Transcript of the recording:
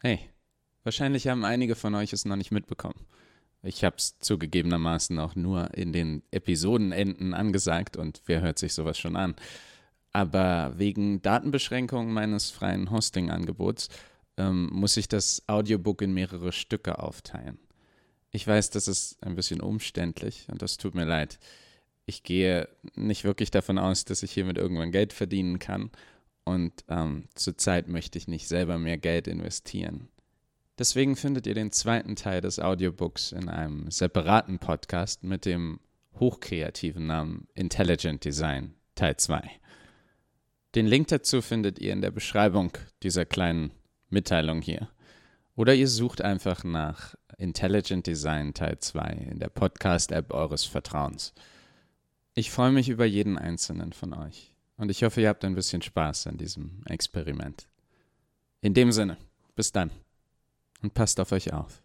Hey, wahrscheinlich haben einige von euch es noch nicht mitbekommen. Ich habe es zugegebenermaßen auch nur in den Episodenenden angesagt und wer hört sich sowas schon an? Aber wegen Datenbeschränkungen meines freien Hosting-Angebots ähm, muss ich das Audiobook in mehrere Stücke aufteilen. Ich weiß, das ist ein bisschen umständlich und das tut mir leid. Ich gehe nicht wirklich davon aus, dass ich hiermit irgendwann Geld verdienen kann und ähm, zurzeit möchte ich nicht selber mehr Geld investieren. Deswegen findet ihr den zweiten Teil des Audiobooks in einem separaten Podcast mit dem hochkreativen Namen Intelligent Design Teil 2. Den Link dazu findet ihr in der Beschreibung dieser kleinen Mitteilung hier. Oder ihr sucht einfach nach Intelligent Design Teil 2 in der Podcast-App eures Vertrauens. Ich freue mich über jeden einzelnen von euch und ich hoffe, ihr habt ein bisschen Spaß an diesem Experiment. In dem Sinne, bis dann und passt auf euch auf.